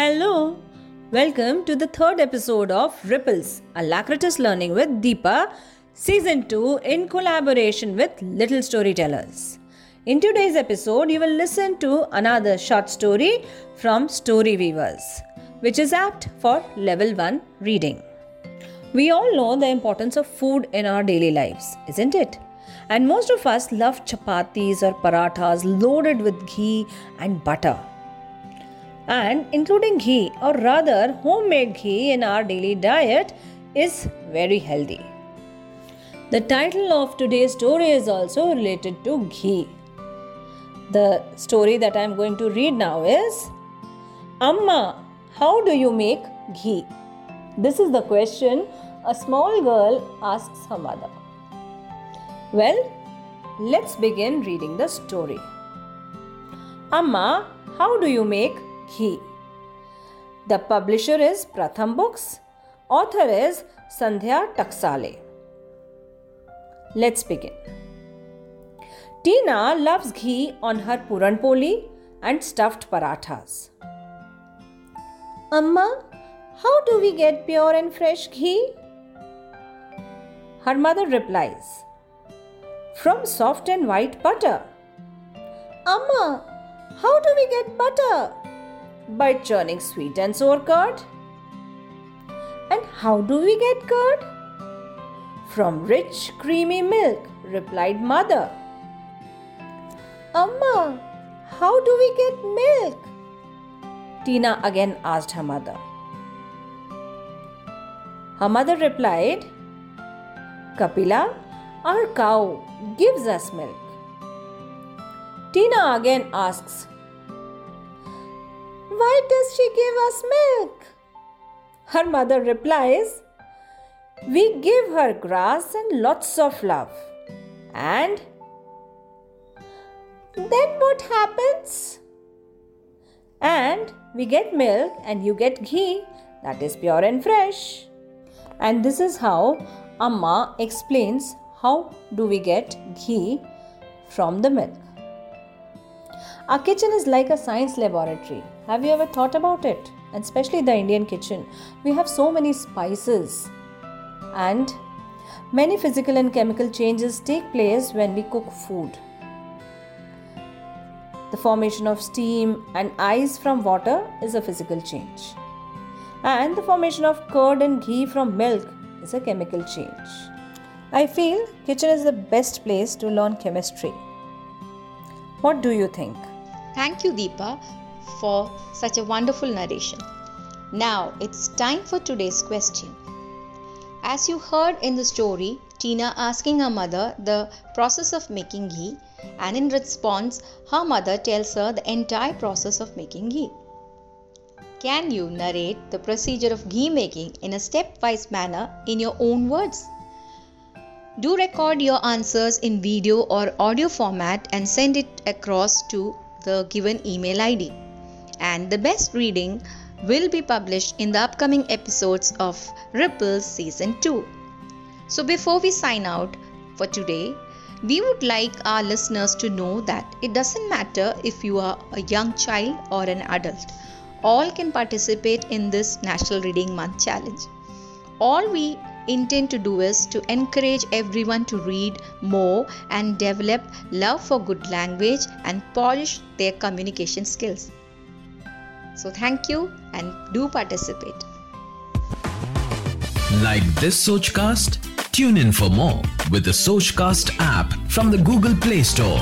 Hello, welcome to the third episode of Ripples, Alacritus Learning with Deepa, Season 2 in collaboration with Little Storytellers. In today's episode, you will listen to another short story from Story Weavers, which is apt for level 1 reading. We all know the importance of food in our daily lives, isn't it? And most of us love chapatis or parathas loaded with ghee and butter and including ghee or rather homemade ghee in our daily diet is very healthy. The title of today's story is also related to ghee. The story that I am going to read now is Amma, how do you make ghee? This is the question a small girl asks her mother. Well, let's begin reading the story. Amma, how do you make Ghee. The publisher is Pratham Books. Author is Sandhya Taksale. Let's begin. Tina loves ghee on her puran poli and stuffed parathas. Amma, how do we get pure and fresh ghee? Her mother replies, From soft and white butter. Amma, how do we get butter? By churning sweet and sour curd. And how do we get curd? From rich, creamy milk, replied mother. Amma, how do we get milk? Tina again asked her mother. Her mother replied, Kapila, our cow, gives us milk. Tina again asks, why does she give us milk? Her mother replies, We give her grass and lots of love. And then what happens? And we get milk and you get ghee that is pure and fresh. And this is how Amma explains how do we get ghee from the milk. Our kitchen is like a science laboratory. Have you ever thought about it? And especially the Indian kitchen. We have so many spices and many physical and chemical changes take place when we cook food. The formation of steam and ice from water is a physical change. And the formation of curd and ghee from milk is a chemical change. I feel kitchen is the best place to learn chemistry. What do you think? Thank you, Deepa, for such a wonderful narration. Now it's time for today's question. As you heard in the story, Tina asking her mother the process of making ghee, and in response, her mother tells her the entire process of making ghee. Can you narrate the procedure of ghee making in a stepwise manner in your own words? Do record your answers in video or audio format and send it across to the given email ID. And the best reading will be published in the upcoming episodes of Ripples Season 2. So before we sign out for today, we would like our listeners to know that it doesn't matter if you are a young child or an adult, all can participate in this National Reading Month challenge. All we intend to do is to encourage everyone to read more and develop love for good language and polish their communication skills. So, thank you and do participate. Like this Sochcast? Tune in for more with the Sochcast app from the Google Play Store.